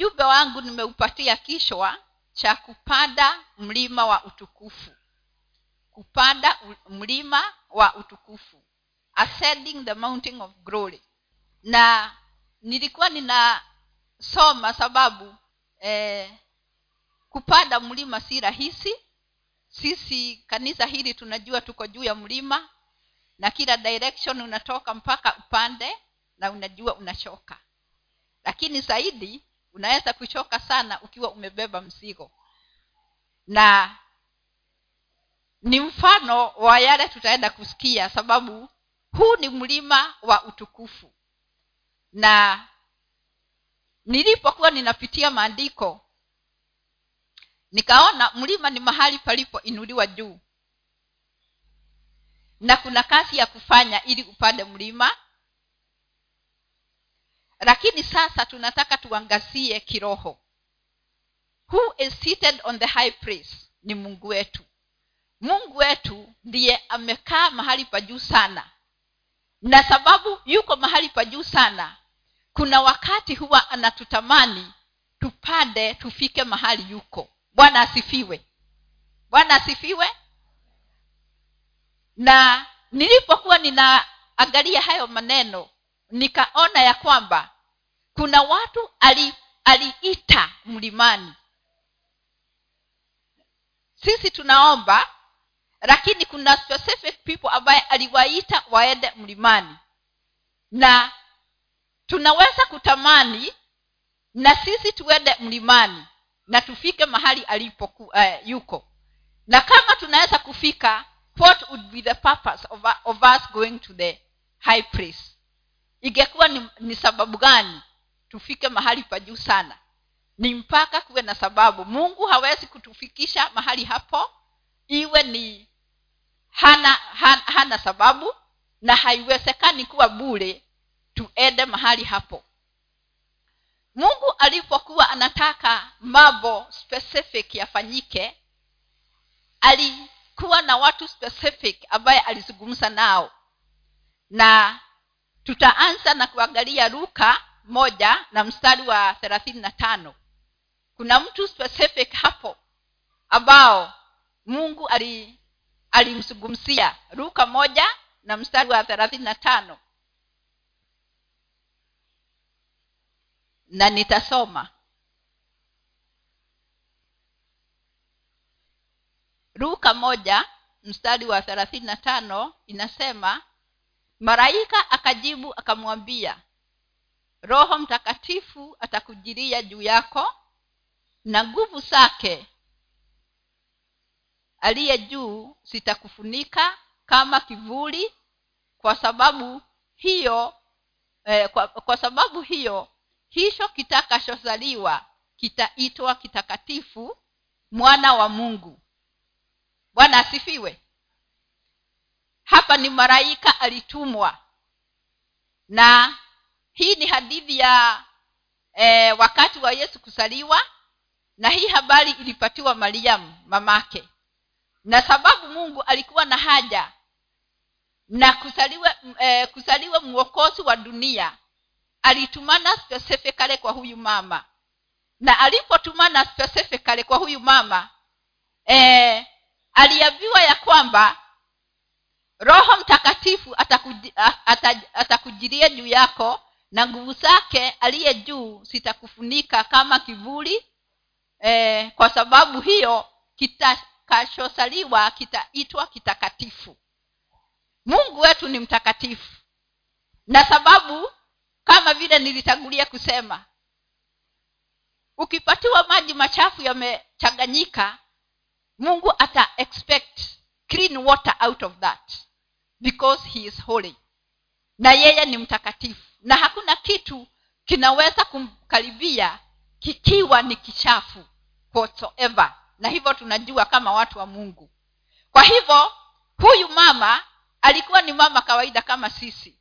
ujumbe wangu nimeupatia kishwa cha kupanda mlima wa utukufu. Kupanda mlima wa utukufu. Ascending the mountain of glory. Na nilikuwa ninasoma sababu eh, kupanda mlima si rahisi. Sisi kanisa hili tunajua tuko juu ya mlima na kila direction unatoka mpaka upande na unajua unachoka. Lakini zaidi unaweza kuchoka sana ukiwa umebeba mzigo. Na ni mfano wa yale tutaenda kusikia sababu huu ni mlima wa utukufu. Na nilipokuwa ninapitia maandiko nikaona mlima ni mahali palipoinuliwa juu. Na kuna kazi ya kufanya ili upande mlima lakini sasa tunataka tuangazie kiroho. Who is seated on the high place ni mungu wetu. Mungu wetu ndiye amekaa mahali pa juu sana. Na sababu yuko mahali pa juu sana kuna wakati huwa anatutamani tupande tufike mahali yuko. Bwana asifiwe. Bwana asifiwe. Na nilipokuwa ninaangalia hayo maneno nikaona ya kwamba kuna watu ali, aliita mlimani. Sisi tunaomba lakini kuna specific people ambaye aliwaita waende mlimani. Na tunaweza kutamani na sisi tuende mlimani na tufike mahali alipo uh, yuko. Na kama tunaweza kufika what would be the purpose of, of us going to the high priest? Ingekuwa ni, ni sababu gani tufike mahali pa juu sana. Ni mpaka kuwe na sababu. Mungu hawezi kutufikisha mahali hapo iwe ni hana hana, hana sababu na haiwezekani kuwa bure tuende mahali hapo. Mungu alipokuwa anataka mambo specific yafanyike alikuwa na watu specific ambaye alizungumza nao. Na tutaanza na kuangalia luka moja na mstari wa thelathini na tano. Kuna mtu specific hapo ambao mungu alimzungumzia. Luka moja na mstari wa thelathini na tano. Na nitasoma. Luka moja mstari wa thelathini na tano inasema malaika akajibu akamwambia roho mtakatifu atakujiria juu yako na nguvu zake aliye juu zitakufunika kama kivuli kwa sababu hiyo eh, kwa, kwa sababu hiyo hicho kitakachozaliwa kitaitwa kitakatifu mwana wa mungu. Bwana asifiwe. Hapa ni maraika alitumwa na hii ni hadithi ya eh, wakati wa yesu kuzaliwa na hii habari ilipatiwa mariamu mamake. Na sababu mungu alikuwa na haja na kusaliwa eh, kusaliwa mwokozi wa dunia alitumana specifically kwa huyu mama. Na alipotumana specifically kwa huyu mama eh, aliambiwa ya kwamba roho mtakatifu atakuj, atakujiria juu yako na nguvu zake aliye juu zitakufunika kama kivuli eh, kwa sababu hiyo kitakachosaliwa kitaitwa kitakatifu. Mungu wetu ni mtakatifu. Na sababu kama vile nilitangulia kusema ukipatiwa maji machafu yamechanganyika mungu ata expect clean water out of that because he is holy. Na yeye ni mtakatifu na hakuna kitu kinaweza kumkaribia kikiwa ni kichafu whatsoever. Na hivyo tunajua kama watu wa mungu. Kwa hivyo huyu mama alikuwa ni mama kawaida kama sisi.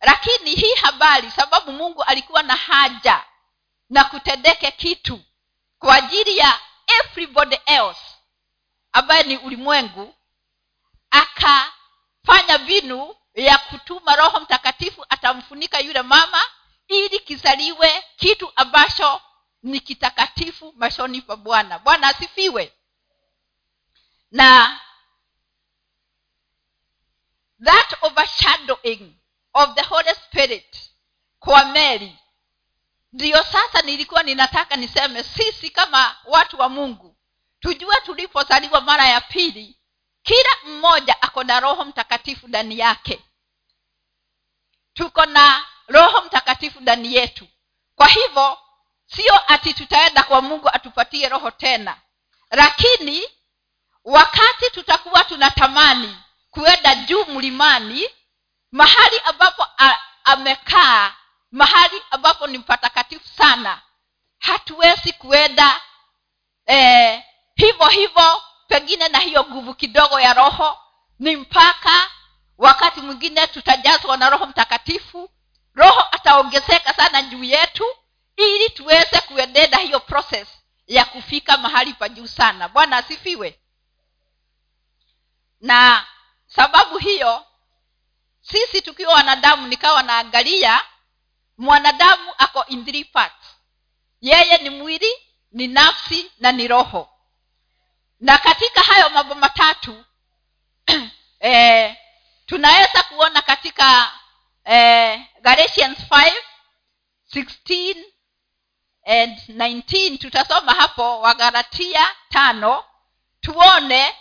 Lakini hii habari sababu mungu alikuwa na haja na kutendeke kitu kwa ajili ya everybody else ambaye ni ulimwengu akafanya vinu ya kutuma roho mtakatifu atamfunika yule mama ili kizaliwe kitu ambacho ni kitakatifu mashoni pa bwana. Bwana asifiwe. Na that overshadowing of the holy spirit kwa mary ndiyo sasa nilikuwa ninataka niseme sisi kama watu wa mungu tujue tulipozaliwa mara ya pili kila mmoja ako na roho mtakatifu ndani yake tuko na roho mtakatifu ndani yetu. Kwa hivyo sio ati tutaenda kwa mungu atupatie roho tena. Lakini wakati tutakuwa tunatamani kuenda juu mlimani mahali ambapo amekaa mahali ambapo ni patakatifu sana hatuwezi kuenda eh, hivyo hivyo pengine na hiyo nguvu kidogo ya roho ni mpaka wakati mwingine tutajazwa na roho mtakatifu roho ataongezeka sana juu yetu ili tuweze kuendeda hiyo process ya kufika mahali pa juu sana. Bwana asifiwe. Na sababu hiyo sisi tukiwa wanadamu nikawa naangalia mwanadamu ako in three parts. Yeye ni mwili ni nafsi na ni roho. Na katika hayo mambo matatu eh, tunaweza kuona katika eh, galatians 5 16 and 19 tutasoma hapo wagalatia tano. Tuone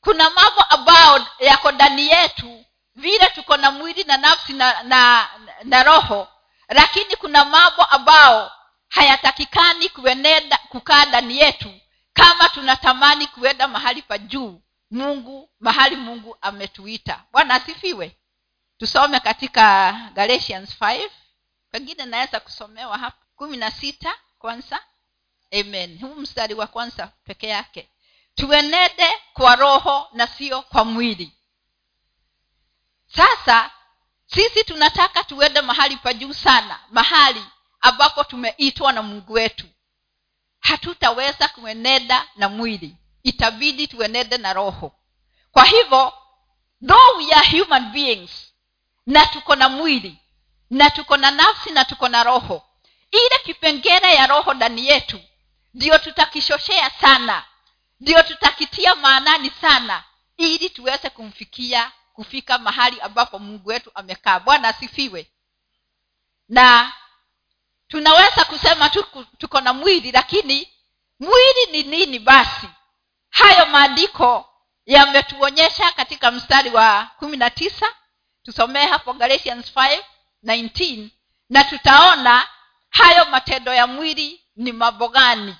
kuna mambo ambayo yako ndani yetu vile tuko na mwili na nafsi na, na, na roho lakini kuna mambo ambao hayatakikani kuenenda kukaa ndani yetu kama tunatamani kuenda mahali pa juu mungu mahali mungu ametuita. Bwana asifiwe. Tusome katika galatians 5 pengine naweza kusomewa hapa. Kumi na sita kwanza. Amen. Huu mstari wa kwanza peke yake. Tuenende kwa roho na sio kwa mwili. Sasa sisi tunataka tuende mahali pa juu sana. Mahali ambapo tumeitwa na mungu wetu. Hatutaweza kuenenda na mwili itabidi tuenende na roho. Kwa hivyo though we are human beings na tuko na mwili na tuko na nafsi na tuko na roho ile kipengele ya roho ndani yetu ndio tutakishoshea sana ndio tutakitia maanani sana ili tuweze kumfikia kufika mahali ambapo mungu wetu amekaa. Bwana asifiwe. Na tunaweza kusema tuko, tuko na mwili lakini mwili ni nini basi hayo maandiko yametuonyesha katika mstari wa kumi na tisa. Tusomee hapo galatians 5 19 na tutaona hayo matendo ya mwili ni mambo gani.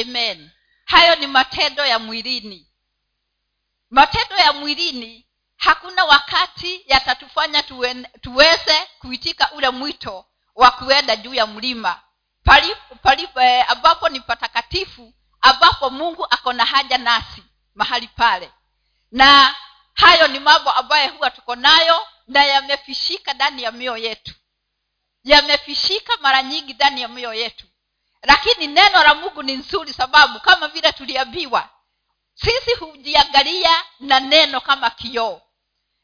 Amen. Hayo ni matendo ya mwilini. Matendo ya mwilini hakuna wakati yatatufanya tuweze kuitika ule mwito wa kuenda juu ya mlima. Palipo eh, ambapo ni patakatifu ambapo mungu ako na haja nasi mahali pale. Na hayo ni mambo ambayo huwa tuko nayo na yamefishika ndani ya mioyo yetu. Yamefishika mara nyingi ndani ya mioyo yetu. Lakini neno la mungu ni nzuri sababu kama vile tuliambiwa sisi hujiangalia na neno kama kioo.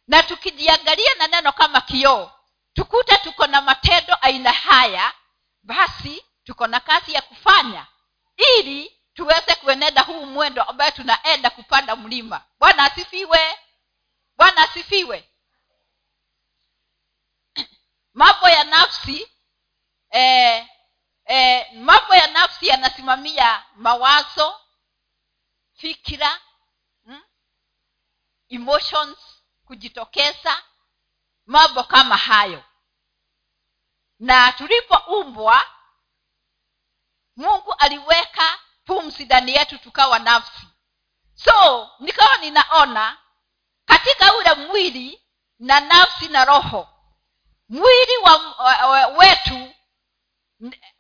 Na tukijiangalia na neno kama kioo tukute tuko na matendo aina haya basi tuko na kazi ya kufanya ili tuweze kuenenda huu mwendo ambayo tunaenda kupanda mlima. Bwana asifiwe. Bwana asifiwe. Mambo ya nafsi eh, eh, mambo ya nafsi yanasimamia mawazo fikira mm? emotions kujitokeza mambo kama hayo. Na tulipoumbwa mungu aliweka pumsi ndani yetu tukawa nafsi. So nikawa ninaona katika ule mwili na nafsi na roho mwili wa, wa, wa wetu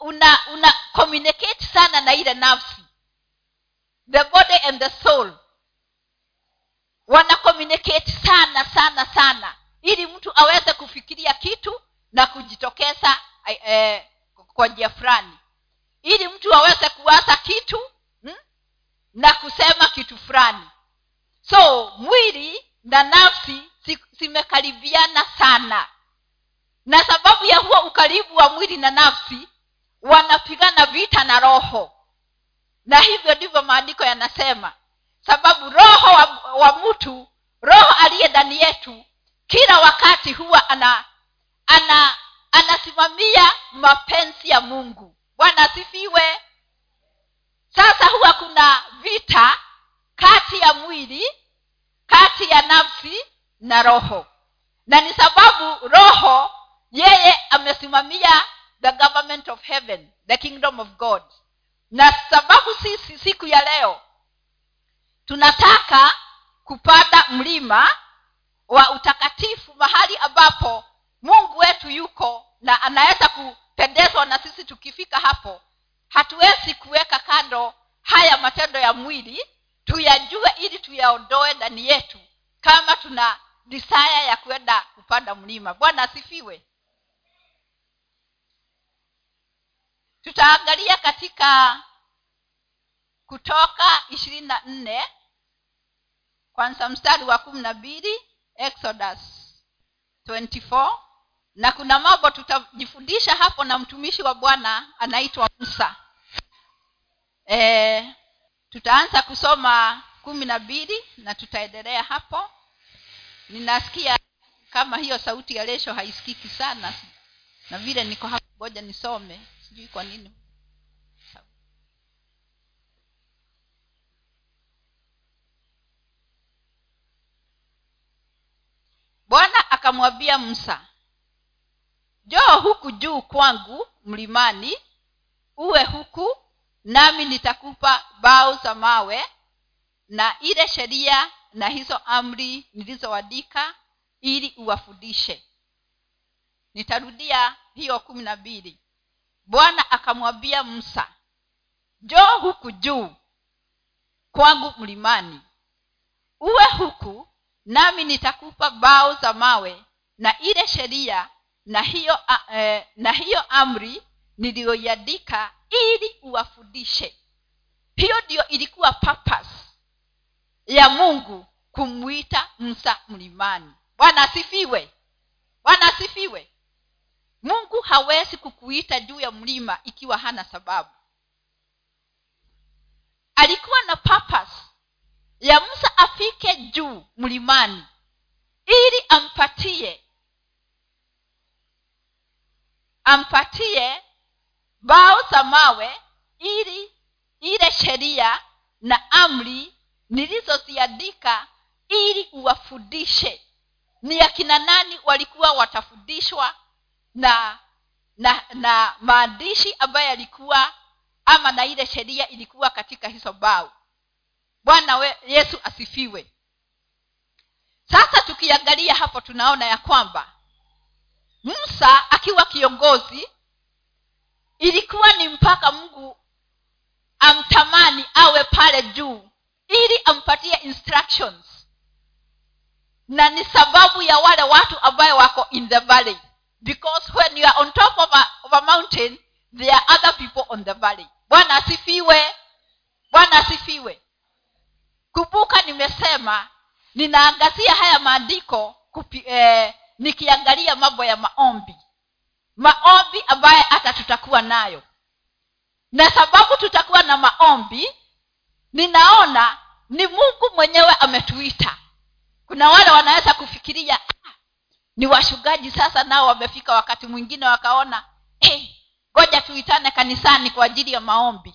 una una communicate sana na ile nafsi. The body and the soul wana communicate sana sana sana. Ili mtu aweze kufikiria kitu na kujitokeza eh, kwa njia fulani ili mtu aweze kuwaza kitu hmm? na kusema kitu fulani. So mwili na nafsi zimekaribiana sana. Na sababu ya huo ukaribu wa mwili na nafsi wanapigana vita na roho. Na hivyo ndivyo maandiko yanasema. Sababu roho wa, wa mtu roho aliye ndani yetu kila wakati huwa ana ana anasimamia mapenzi ya mungu bwana asifiwe sasa huwa kuna vita kati ya mwili kati ya nafsi na roho. Na ni sababu roho yeye amesimamia the government of heaven the kingdom of god. Na sababu sisi siku ya leo tunataka kupanda mlima wa utakatifu mahali ambapo mungu wetu yuko na anaweza kupendezwa na sisi tukifika hapo hatuwezi kuweka kando haya matendo ya mwili tuyajue ili tuyaondoe ndani yetu kama tuna disaya ya kwenda kupanda mlima. Bwana asifiwe. Tutaangalia katika kutoka ishirini na nne kwanza mstari wa kumi na mbili exodus 24 na kuna mambo tutajifundisha hapo na mtumishi wa bwana anaitwa musa. E, tutaanza kusoma kumi na mbili na tutaendelea hapo. Ninasikia kama hiyo sauti ya lesho haisikiki sana. Na vile niko hapo ngoja nisome. Sijui kwa nini. Bwana akamwambia musa joo huku juu kwangu mlimani uwe huku nami nitakupa bao za mawe na ile sheria na hizo amri nilizoandika ili uwafundishe. Nitarudia hiyo kumi na mbili. Bwana akamwambia musa joo huku juu kwangu mlimani uwe huku nami nitakupa bao za mawe na ile sheria na hiyo eh, na hiyo amri niliyoiandika ili uwafundishe. Hiyo ndiyo ilikuwa purpose ya mungu kumwita musa mlimani. Bwana asifiwe! Bwana asifiwe! Mungu hawezi kukuita juu ya mlima ikiwa hana sababu. Alikuwa na purpose ya musa afike juu mlimani ili ampatie ampatie bao za mawe ili ile sheria na amri nilizoziandika ili uwafundishe. Ni akina nani walikuwa watafundishwa na na na maandishi ambayo yalikuwa ama na ile sheria ilikuwa katika hizo bao? Bwana yesu asifiwe. Sasa tukiangalia hapo tunaona ya kwamba musa akiwa kiongozi ilikuwa ni mpaka mungu amtamani awe pale juu ili ampatie instructions. Na ni sababu ya wale watu ambayo wako in the valley. Because when you are on top of a, of a mountain there are other people on the valley. Bwana asifiwe. Bwana asifiwe. Kumbuka nimesema ninaangazia haya maandiko kupi, eh, nikiangalia mambo ya maombi maombi ambaye hata tutakuwa nayo. Na sababu tutakuwa na maombi ninaona ni mungu mwenyewe ametuita. Kuna wale wanaweza kufikiria ah, ni washugaji sasa nao wamefika wakati mwingine wakaona ngoja hey, tuitane kanisani kwa ajili ya maombi.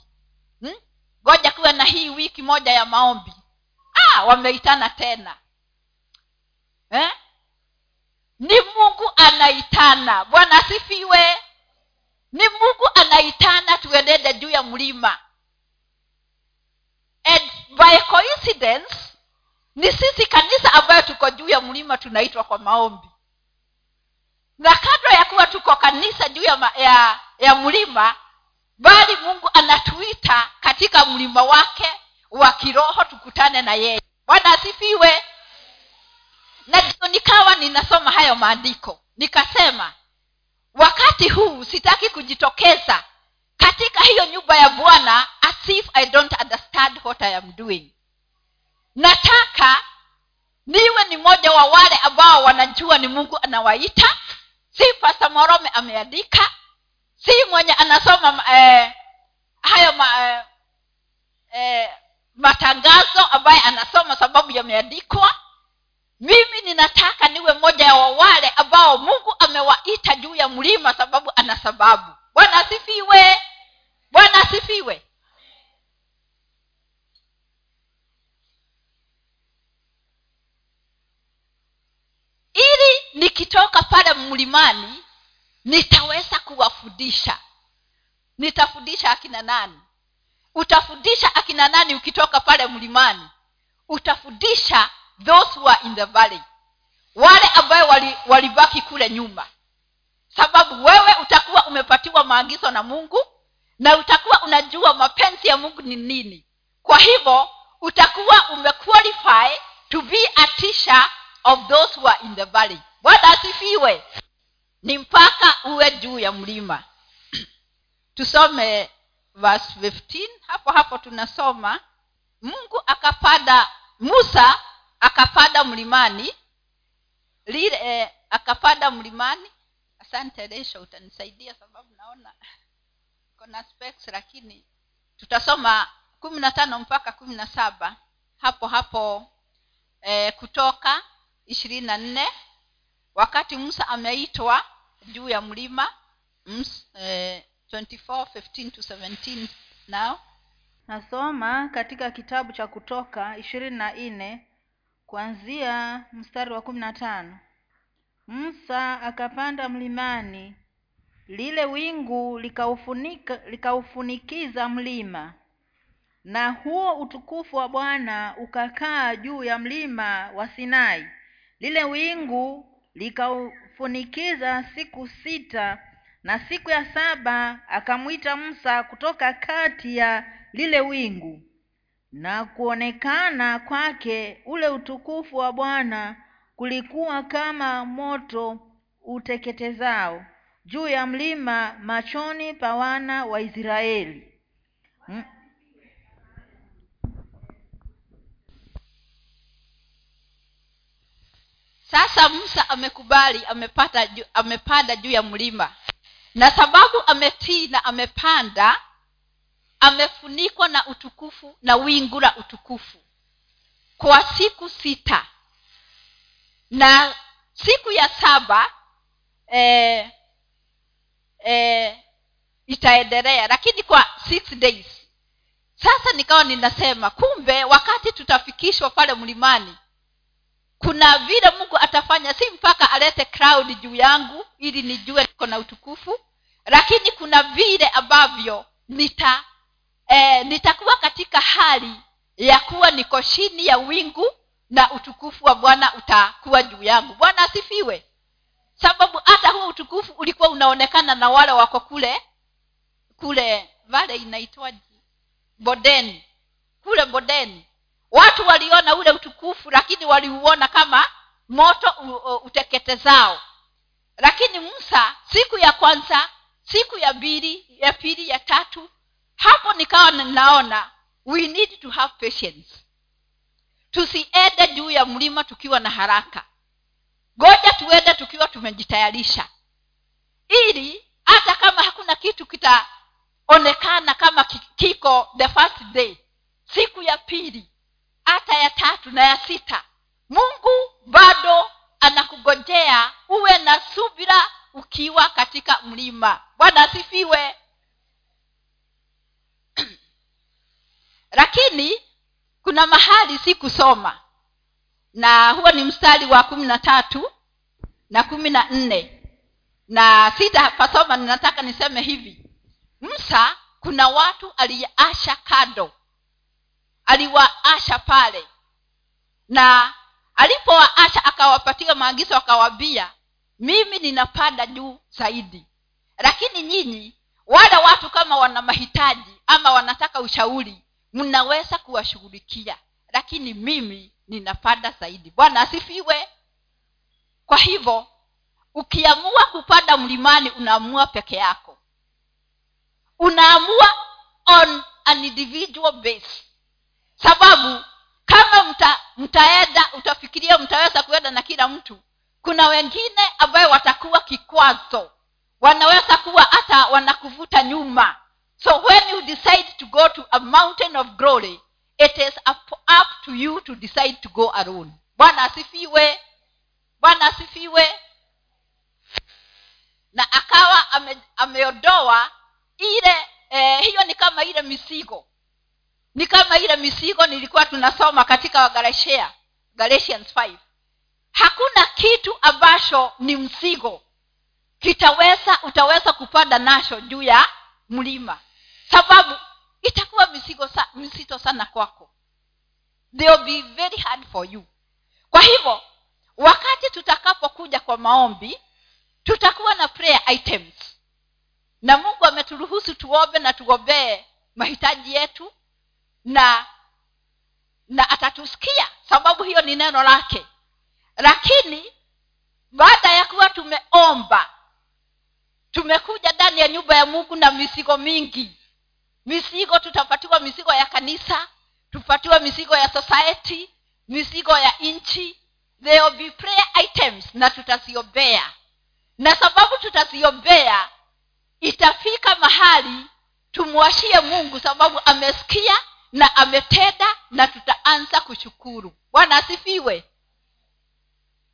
Ngoja hmm? kuwe na hii wiki moja ya maombi. Ah, wameitana tena. Eh? Ni mungu anaitana. Bwana asifiwe. Ni mungu anaitana tuenende juu ya mlima. And by coincidence ni sisi kanisa ambayo tuko juu ya mlima tunaitwa kwa maombi. Na kando ya kuwa tuko kanisa juu ya, ma, ya, ya mlima bali mungu anatuita katika mlima wake wa kiroho tukutane na yeye. Bwana asifiwe na ndio nikawa ninasoma hayo maandiko. Nikasema wakati huu sitaki kujitokeza katika hiyo nyumba ya bwana as if i don't understand what i am doing. Nataka niwe ni mmoja wa wale ambao wanajua ni mungu anawaita. Si pasta morome ameandika. Si mwenye anasoma eh, hayo ma, eh, eh, matangazo ambaye anasoma sababu yameandikwa mimi ninataka niwe moja ya wale ambao mungu amewaita juu ya mlima sababu ana sababu. Bwana asifiwe. Bwana asifiwe. Ili nikitoka pale mlimani nitaweza kuwafundisha. Nitafundisha akina nani? Utafundisha akina nani ukitoka pale mlimani? Utafundisha those who are in the valley. Wale ambayo walibaki wali kule nyuma. Sababu wewe utakuwa umepatiwa maagizo na mungu na utakuwa unajua mapenzi ya mungu ni nini. Kwa hivyo utakuwa umequalify to be a teacher of those who are in the valley. Bwana asifiwe. Ni mpaka uwe juu ya mlima. Tusome verse 15 hapo hapo tunasoma mungu akapanda musa akapanda mlimani. Lile eh, akapanda mlimani. Asante resha utanisaidia sababu naona kona specs lakini tutasoma kumi na tano mpaka kumi na saba. Hapo hapo eh, kutoka ishirini na nne. Wakati musa ameitwa juu ya mlima ms, eh, 24, 15 to 17 now nasoma katika kitabu cha kutoka ishirini na nne kuanzia mstari wa kumi na tano musa akapanda mlimani. Lile wingu likaufunikiza mlima. Na huo utukufu wa bwana ukakaa juu ya mlima wa sinai. Lile wingu likaufunikiza siku sita na siku ya saba akamwita musa kutoka kati ya lile wingu na kuonekana kwake ule utukufu wa bwana kulikuwa kama moto uteketezao juu ya mlima machoni pa wana wa israeli. M- sasa musa amekubali amepata amepanda juu ya mlima. Na sababu ametii na amepanda amefunikwa na utukufu na wingu la utukufu. Kwa siku sita na siku ya saba eh, eh, itaendelea lakini kwa six days. Sasa nikawa ninasema kumbe wakati tutafikishwa pale mlimani kuna vile mungu atafanya si mpaka alete crowd juu yangu ili nijue niko na utukufu lakini kuna vile ambavyo nita eh, nitakuwa katika hali ya kuwa niko chini ya wingu na utukufu wa bwana utakuwa juu yangu. Bwana asifiwe. Sababu hata huu utukufu ulikuwa unaonekana na wale wako kule kule vale inaitwaji bodeni. Kule bodeni. Watu waliona ule utukufu lakini waliuona kama moto uteketezao. Lakini musa siku ya kwanza siku ya pili ya pili ya tatu hapo nikawa ninaona we need to have patience. Tusiende juu ya mlima tukiwa na haraka. Goja tuende tukiwa tumejitayarisha. Ili hata kama hakuna kitu kitaonekana kama kiko the first day siku ya pili hata ya tatu na ya sita mungu bado anakugojea uwe na subira ukiwa katika mlima. Bwana asifiwe lakini kuna mahali si kusoma. Na huo ni mstari wa kumi na tatu na kumi na nne. Na sitapasoma ninataka niseme hivi. Msa kuna watu aliyeasha kado aliwaasha pale. Na alipowaasha akawapatia maagizo akawambia mimi ninapanda juu zaidi. Lakini nyinyi wale watu kama wana mahitaji ama wanataka ushauri mnaweza kuwashughulikia lakini mimi ninapanda zaidi. Bwana asifiwe. Kwa hivyo ukiamua kupanda mlimani unaamua peke yako. Unaamua on an individual base. Sababu kama mta, mtaenda utafikiria mtaweza kuenda na kila mtu kuna wengine ambayo watakuwa kikwazo. Wanaweza kuwa hata wanakuvuta nyuma so when you decide to go to a mountain of glory it is up, up to you to decide to go alone. Bwana asifiwe. Bwana asifiwe. Na akawa ame, ameondoa ile eh, hiyo ni kama ile misigo. Ni kama ile misigo nilikuwa tunasoma katika wagalashia galatians 5 hakuna kitu ambacho ni msigo. Kitaweza utaweza kupanda nacho juu ya mlima sababu itakuwa misigo sa, msito sana kwako. They'll be very hard for you. Kwa hivyo wakati tutakapokuja kwa maombi tutakuwa na prayer items. Na mungu ameturuhusu tuombe na tuombee mahitaji yetu na na atatusikia. Sababu hiyo ni neno lake. Lakini baada ya kuwa tumeomba tumekuja ndani ya nyumba ya mungu na misigo mingi misigo tutapatiwa misigo ya kanisa tupatiwa misigo ya society misigo ya nchi. Na tutaziombea. Na sababu tutaziombea itafika mahali tumwashie mungu sababu amesikia na ametenda na tutaanza kushukuru. Bwana asifiwe.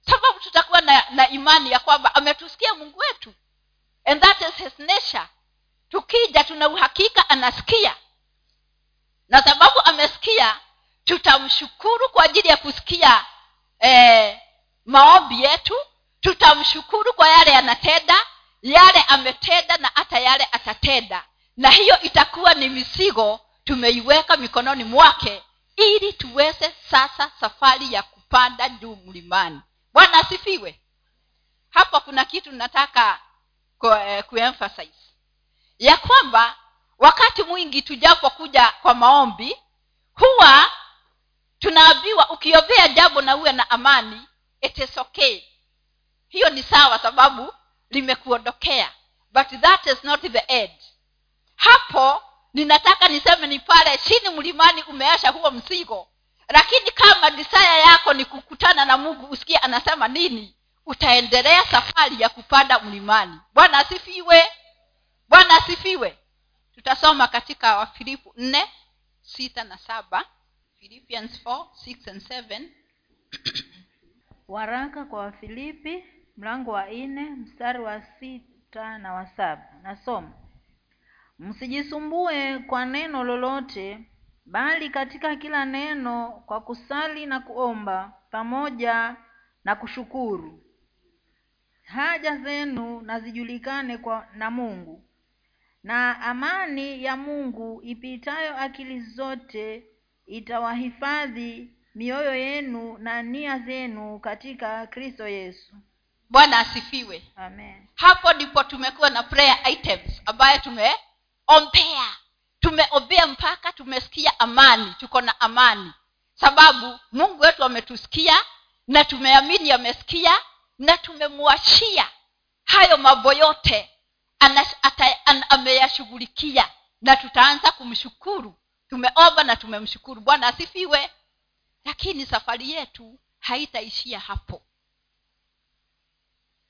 Sababu tutakuwa na, na imani ya kwamba ametusikia mungu wetu. And that is his nature tukija tuna uhakika anasikia. Na sababu amesikia tutamshukuru kwa ajili ya kusikia eh, maombi yetu. Tutamshukuru kwa yale anatenda yale ametenda na hata yale atatenda. Na hiyo itakuwa ni misigo tumeiweka mikononi mwake ili tuweze sasa safari ya kupanda juu mlimani. Bwana asifiwe. Hapa kuna kitu nataka eh, kuemphasize ya kwamba wakati mwingi tujapokuja kwa maombi huwa tunaambiwa ukiovea jambo na uwe na amani it okay. Hiyo ni sawa sababu limekuondokea but that is not the end. Hapo ninataka niseme ni pale chini mlimani umeasha huo mzigo lakini kama disaya yako ni kukutana na mungu usikie anasema nini utaendelea safari ya kupanda mlimani. Bwana asifiwe bwana asifiwe. Tutasoma katika wafilipu nne sita na saba philippians 4, 6 and 7 waraka kwa wafilipi mlango wa nne mstari wa sita na wa saba. Nasoma. Msijisumbue kwa neno lolote bali katika kila neno kwa kusali na kuomba pamoja na kushukuru. Haja zenu na zijulikane kwa na mungu na amani ya mungu ipitayo akili zote itawahifadhi mioyo yenu na nia zenu katika kristo yesu. Bwana asifiwe. Amen. Hapo ndipo tumekuwa na prayer items ambayo tumeombea tumeombea mpaka tumesikia amani. Tuko na amani. Sababu mungu wetu ametusikia na tumeamini amesikia na tumemwachia hayo mambo yote ameyashughulikia. Na tutaanza kumshukuru. Tumeomba na tumemshukuru. Bwana asifiwe. Lakini safari yetu haitaishia hapo.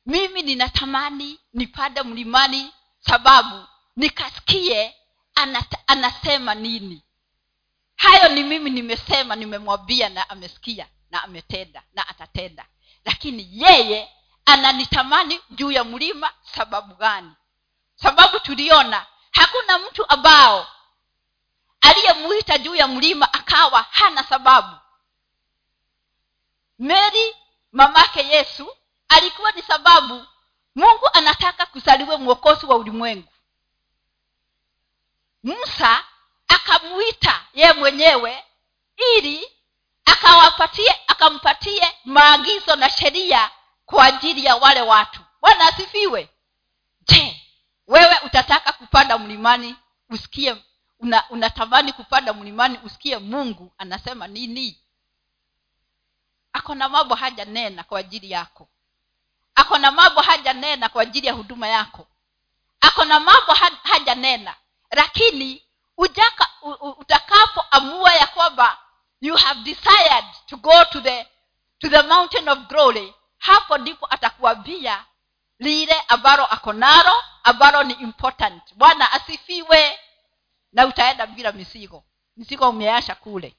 Mimi ninatamani nipande mlimani sababu nikasikie anata, anasema nini. Hayo ni mimi nimesema nimemwambia na amesikia na ametenda na atatenda. Lakini yeye ananitamani juu ya mlima sababu gani sababu tuliona hakuna mtu ambao aliyemuita juu ya mlima akawa hana sababu. Meri mamake yesu alikuwa ni sababu mungu anataka kusaliwe mwokozi wa ulimwengu. Musa akamuita yeye mwenyewe ili akawapatie akampatie maagizo na sheria kwa ajili ya wale watu. Bwana asifiwe. Je wewe utataka kupanda mlimani usikie una, unatamani kupanda mlimani usikie mungu anasema nini? Ako na mambo haja nena kwa ajili yako. Ako na mambo haja nena kwa ajili ya huduma yako. Ako na mambo haja nena lakini ujaka utakapoamua ya kwamba you have desired to go to the to the mountain of glory hapo ndipo atakuambia lile ambalo ako nalo ambalo ni important. Bwana asifiwe. Na utaenda bila misigo misigo umeasha kule.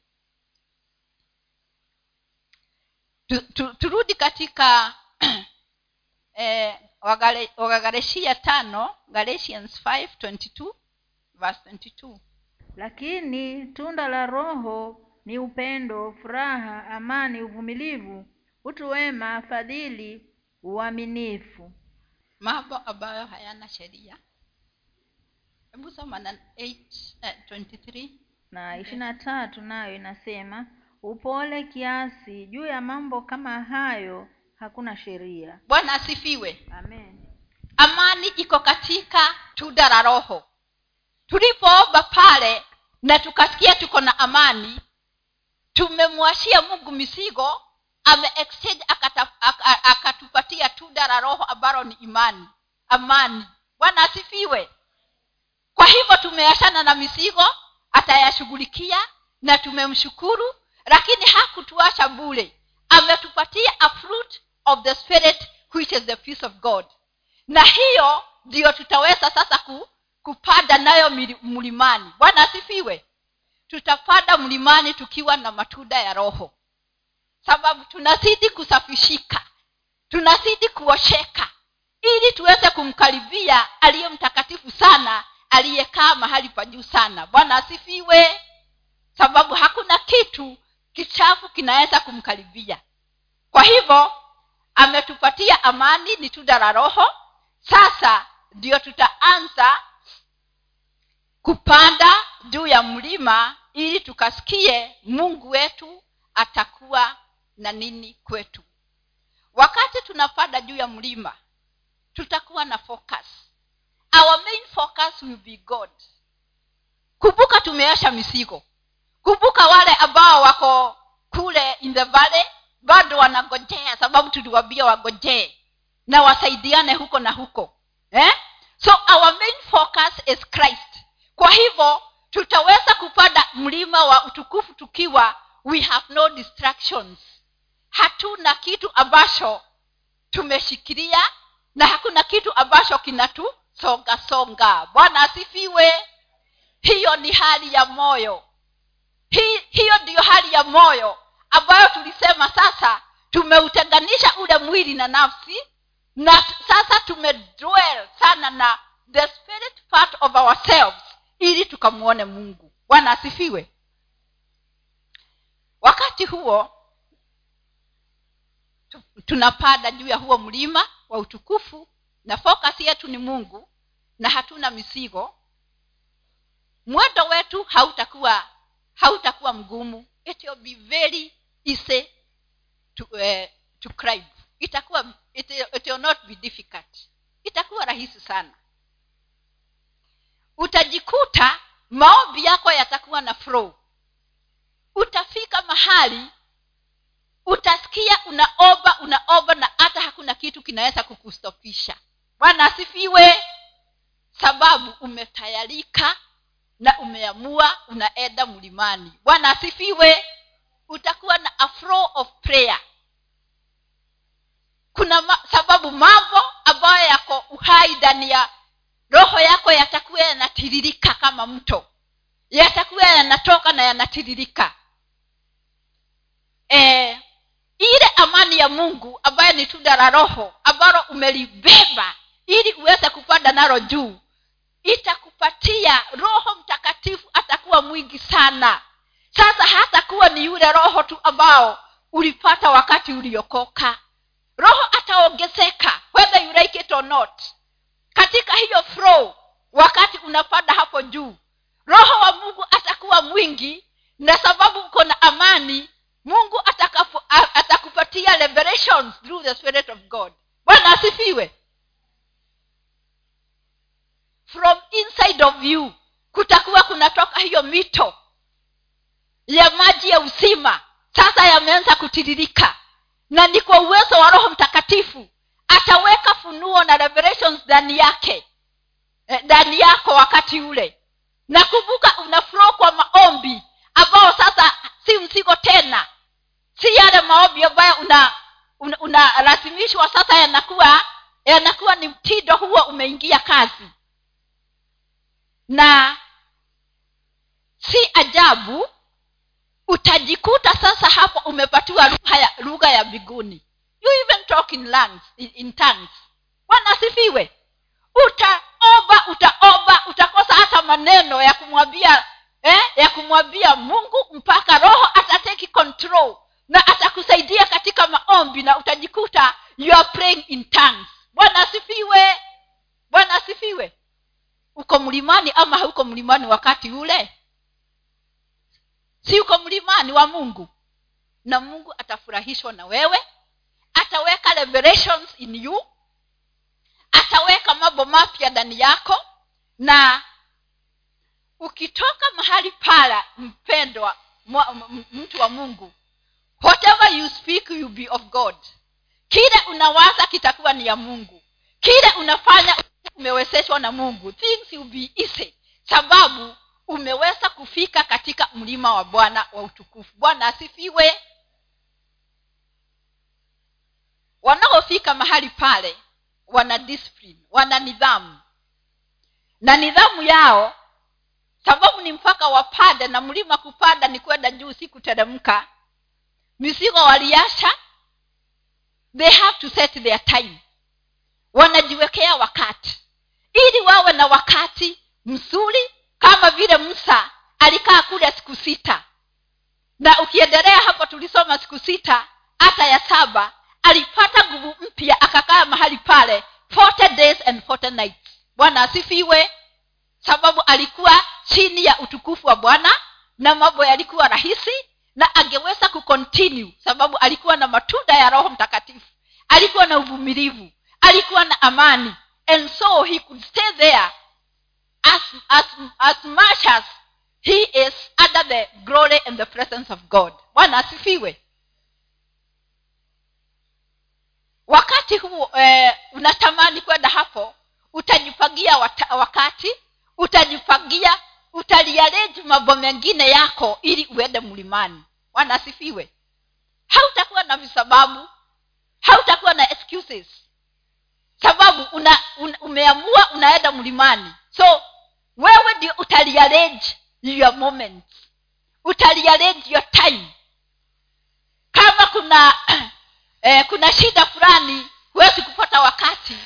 Tu, tu, turudi katika eh, wagalatia tano galatians 5:22 verse 22 lakini tunda la roho ni upendo furaha amani uvumilivu utu wema fadhili uaminifu mambo ambayo hayana sheria. Hebu soma na 8, eh, 23 na ishirini na tatu nayo inasema upole kiasi juu ya mambo kama hayo hakuna sheria. Bwana asifiwe. Amen. Amani iko katika tunda la roho. Tulipoomba pale na tukasikia tuko na amani tumemwashia mungu misigo ame exchange akata- aka- akatupatia tunda la roho ambalo ni imani. Amani. Bwana asifiwe. Kwa hivyo tumeachana na mizigo atayashughulikia na tumemshukuru lakini hakutuacha bule ametupatia a fruit of the spirit which is the peace of god. Na hiyo ndiyo tutaweza sasa ku, kupanda nayo mlimani. Bwana asifiwe. Tutapanda mlimani tukiwa na matunda ya roho sababu tunazidi kusafishika tunazidi kuosheka ili tuweze kumkaribia aliye mtakatifu sana aliyekaa mahali pa juu sana. Bwana asifiwe. Sababu hakuna kitu kichafu kinaweza kumkaribia. Kwa hivyo ametupatia amani ni tunda la roho. Sasa ndio tutaanza kupanda juu ya mlima ili tukasikie mungu wetu atakuwa na nini kwetu. Wakati tunapanda juu ya mlima tutakuwa na focus. Our main focus will be god. Kumbuka tumeasha misigo. Kumbuka wale ambao wako kule in the valley bado wanagojea sababu tuliwambia wagojee na wasaidiane huko na huko eh? so our main focus is christ. Kwa hivyo tutaweza kupanda mlima wa utukufu tukiwa we have no distractions hatuna kitu ambacho tumeshikilia na hakuna kitu ambacho kinatusonga songa. Bwana asifiwe. Hiyo ni hali ya moyo. Hi, hiyo ndiyo hali ya moyo ambayo tulisema sasa tumeutenganisha ule mwili na nafsi na sasa tumedwell sana na the spirit part of ourselves ili tukamwone mungu. Bwana asifiwe. Wakati huo tunapanda juu ya huo mlima wa utukufu na focus yetu ni mungu na hatuna misigo. Mwendo wetu hautakuwa hautakuwa mgumu. It will be very easy to, uh, to climb. Itakuwa it, it will not be difficult. Itakuwa rahisi sana. Utajikuta maombi yako yatakuwa na flow. Utafika mahali utasikia unaoba unaoba na hata hakuna kitu kinaweza kukustopisha. Bwana asifiwe. Sababu umetayarika na umeamua unaenda mlimani. Bwana asifiwe. Utakuwa na a flow of prayer. Kuna ma, sababu mambo ambayo yako uhai ndani ya roho yako yatakuwa yanatiririka kama mto. Yatakuwa yanatoka na yanatiririka. E, ile amani ya mungu ambayo ni tunda la roho ambalo umelibeba ili uweze kupanda nalo juu itakupatia roho mtakatifu atakuwa mwingi sana. Sasa hatakuwa ni yule roho tu ambao ulipata wakati uliokoka. Roho ataongezeka whether you like it or not. Katika hiyo flow wakati unapanda hapo juu roho wa mungu atakuwa mwingi na sababu uko na amani mungu atakapo, a- atakupatia revelations through the spirit of god. Bwana asifiwe. From inside of you kutakuwa kunatoka hiyo mito ya maji ya uzima. Sasa yameanza kutiririka. Na ni kwa uwezo wa roho mtakatifu ataweka funuo na revelations ndani yake eh, ndani yako wakati ule. Na kumbuka una flow kwa maombi ambao sasa si mzigo tena si yale maombi ambayo una unalazimishwa una sasa yanakuwa yanakuwa ni mtindo huo umeingia kazi. Na si ajabu utajikuta sasa hapo umepatiwa lugha ya mbinguni. You even talk in, lungs, in, in tongues. Bwana utaomba utaomba utakosa hata maneno ya kumwambia eh, ya kumwambia mungu mpaka roho atateki control na atakusaidia katika maombi na utajikuta you are praying in tongues. Bwana asifiwe. Bwana asifiwe. Uko mlimani ama hauko mlimani wakati ule? Si uko mlimani wa mungu. Na mungu atafurahishwa na wewe. Ataweka revelations in you. Ataweka mambo mapya ndani yako. Na ukitoka mahali pala mpendwa mtu wa mungu whatever you speak will be of god. Kile unawaza kitakuwa ni ya mungu. Kile unafanya umewezeshwa na mungu things will be easy. Sababu umeweza kufika katika mlima wa bwana wa utukufu. Bwana asifiwe. Wanaofika mahali pale wana discipline wana nidhamu. Na nidhamu yao sababu ni mpaka wapande na mlima kupanda ni kwenda juu si kuteremka mizigo waliasha they have to set their time. Wanajiwekea wakati. Ili wawe na wakati mzuri kama vile musa alikaa kule siku sita. Na ukiendelea hapo tulisoma siku sita hata ya saba alipata nguvu mpya akakaa mahali pale 40 days and 40 nights. Bwana asifiwe. Sababu alikuwa chini ya utukufu wa bwana na mambo yalikuwa rahisi na angeweza kucontinue sababu alikuwa na matunda ya roho mtakatifu. Alikuwa na uvumilivu. Alikuwa na amani. And so he could stay there as, as, as much as he is under the glory and the presence of god. Bwana asifiwe. Wakati huu eh, unatamani kwenda hapo utajipangia wakati utajipangia utaliareji mambo mengine yako ili uende mlimani bwana asifiwe hautakuwa na visababu hautakuwa na excuses. Sababu una, una, umeamua unaenda mlimani. So wewe ndio utaliarrange your moment. Utaliarrange your time. Kama kuna eh, kuna shida fulani huwezi kupata wakati.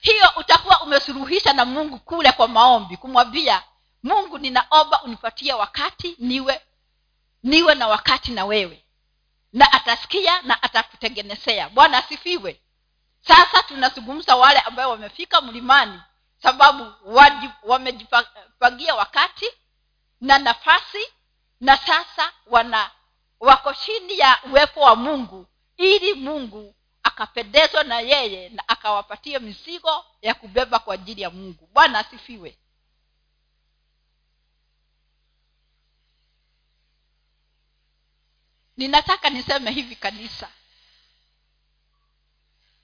Hiyo utakuwa umesuluhisha na mungu kule kwa maombi kumwambia mungu ninaomba unipatie wakati niwe niwe na wakati na wewe. Na atasikia na atakutengenezea bwana asifiwe. Sasa tunazungumza wale ambayo wamefika mlimani sababu wamejipangia wakati na nafasi na sasa wana wako chini ya uwepo wa mungu ili mungu akapendezwa na yeye na akawapatia mizigo ya kubeba kwa ajili ya mungu. Bwana asifiwe ninataka niseme hivi kanisa.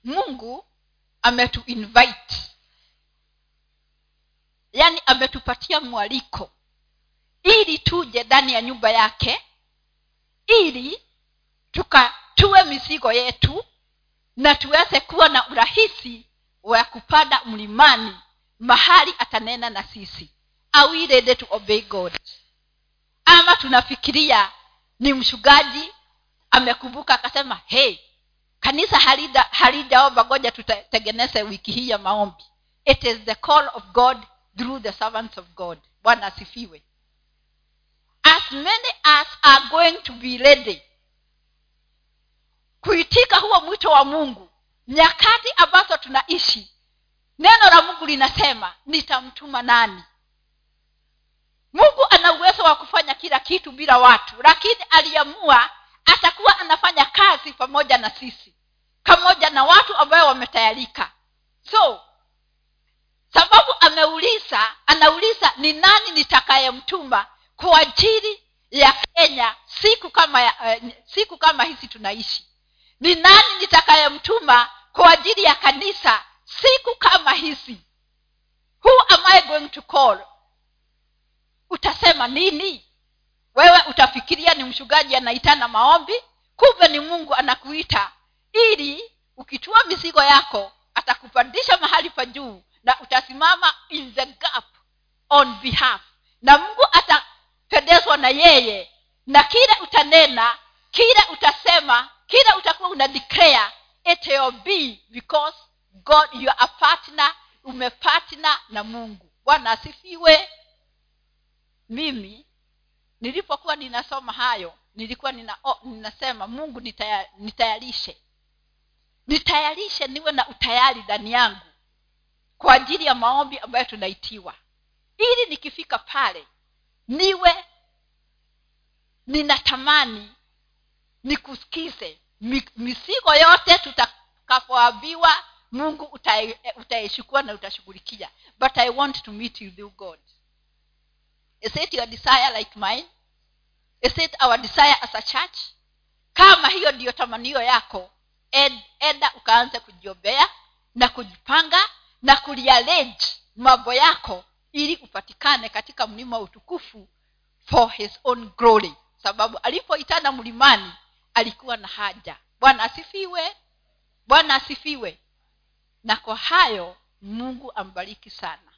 Mungu ametuinvite yaani ametupatia mwaliko. Ili tuje ndani ya nyumba yake ili tukatue mizigo yetu na tuweze kuwa na urahisi wa kupanda mlimani mahali atanena na sisi. Are we ready obey god. Ama tunafikiria ni mshugaji amekumbuka akasema hey kanisa halijaomba ngoja tutengeneze wiki hii ya maombi. It is the call of god through the servants of god. Bwana asifiwe. As many as are going to be ready kuitika huo mwito wa mungu nyakati ambazo tunaishi neno la mungu linasema nitamtuma nani mungu ana uwezo wa kufanya kila kitu bila watu lakini aliamua atakuwa anafanya kazi pamoja na sisi pamoja na watu ambayo wametayarika. So sababu ameuliza anauliza ni nani nitakayemtuma kwa ajili ya kenya siku kama uh, siku kama hizi tunaishi? Ni nani nitakayemtuma kwa ajili ya kanisa siku kama hizi? Who am i going to call utasema nini? Wewe utafikiria ni mshugaji anaitana maombi kumbe ni mungu anakuita. Ili ukitua mizigo yako atakupandisha mahali pa juu na utasimama in the gap on behalf. Na mungu atapendezwa na yeye. Na kile utanena kile utasema kile utakuwa una declare it will be because god you are a partner umepartner na mungu. Bwana asifiwe mimi nilipokuwa ninasoma hayo nilikuwa nina, oh, ninasema mungu nitaya, nitayarishe. Nitayarishe niwe na utayari ndani yangu kwa ajili ya maombi ambayo tunaitiwa. Ili nikifika pale niwe ninatamani nikusikize. Misigo yote tutakapoambiwa mungu utaishukua na utashughulikia. But i want to meet you god is it your desire like mine. Is it our desire as a church. Kama hiyo ndiyo tamanio yako ed, eda ukaanza kujiombea na kujipanga na kuliarrange mambo yako ili upatikane katika mlima wa utukufu for his own glory. Sababu alipoitana mlimani alikuwa na haja. Bwana asifiwe. Bwana asifiwe. Na kwa hayo mungu ambariki sana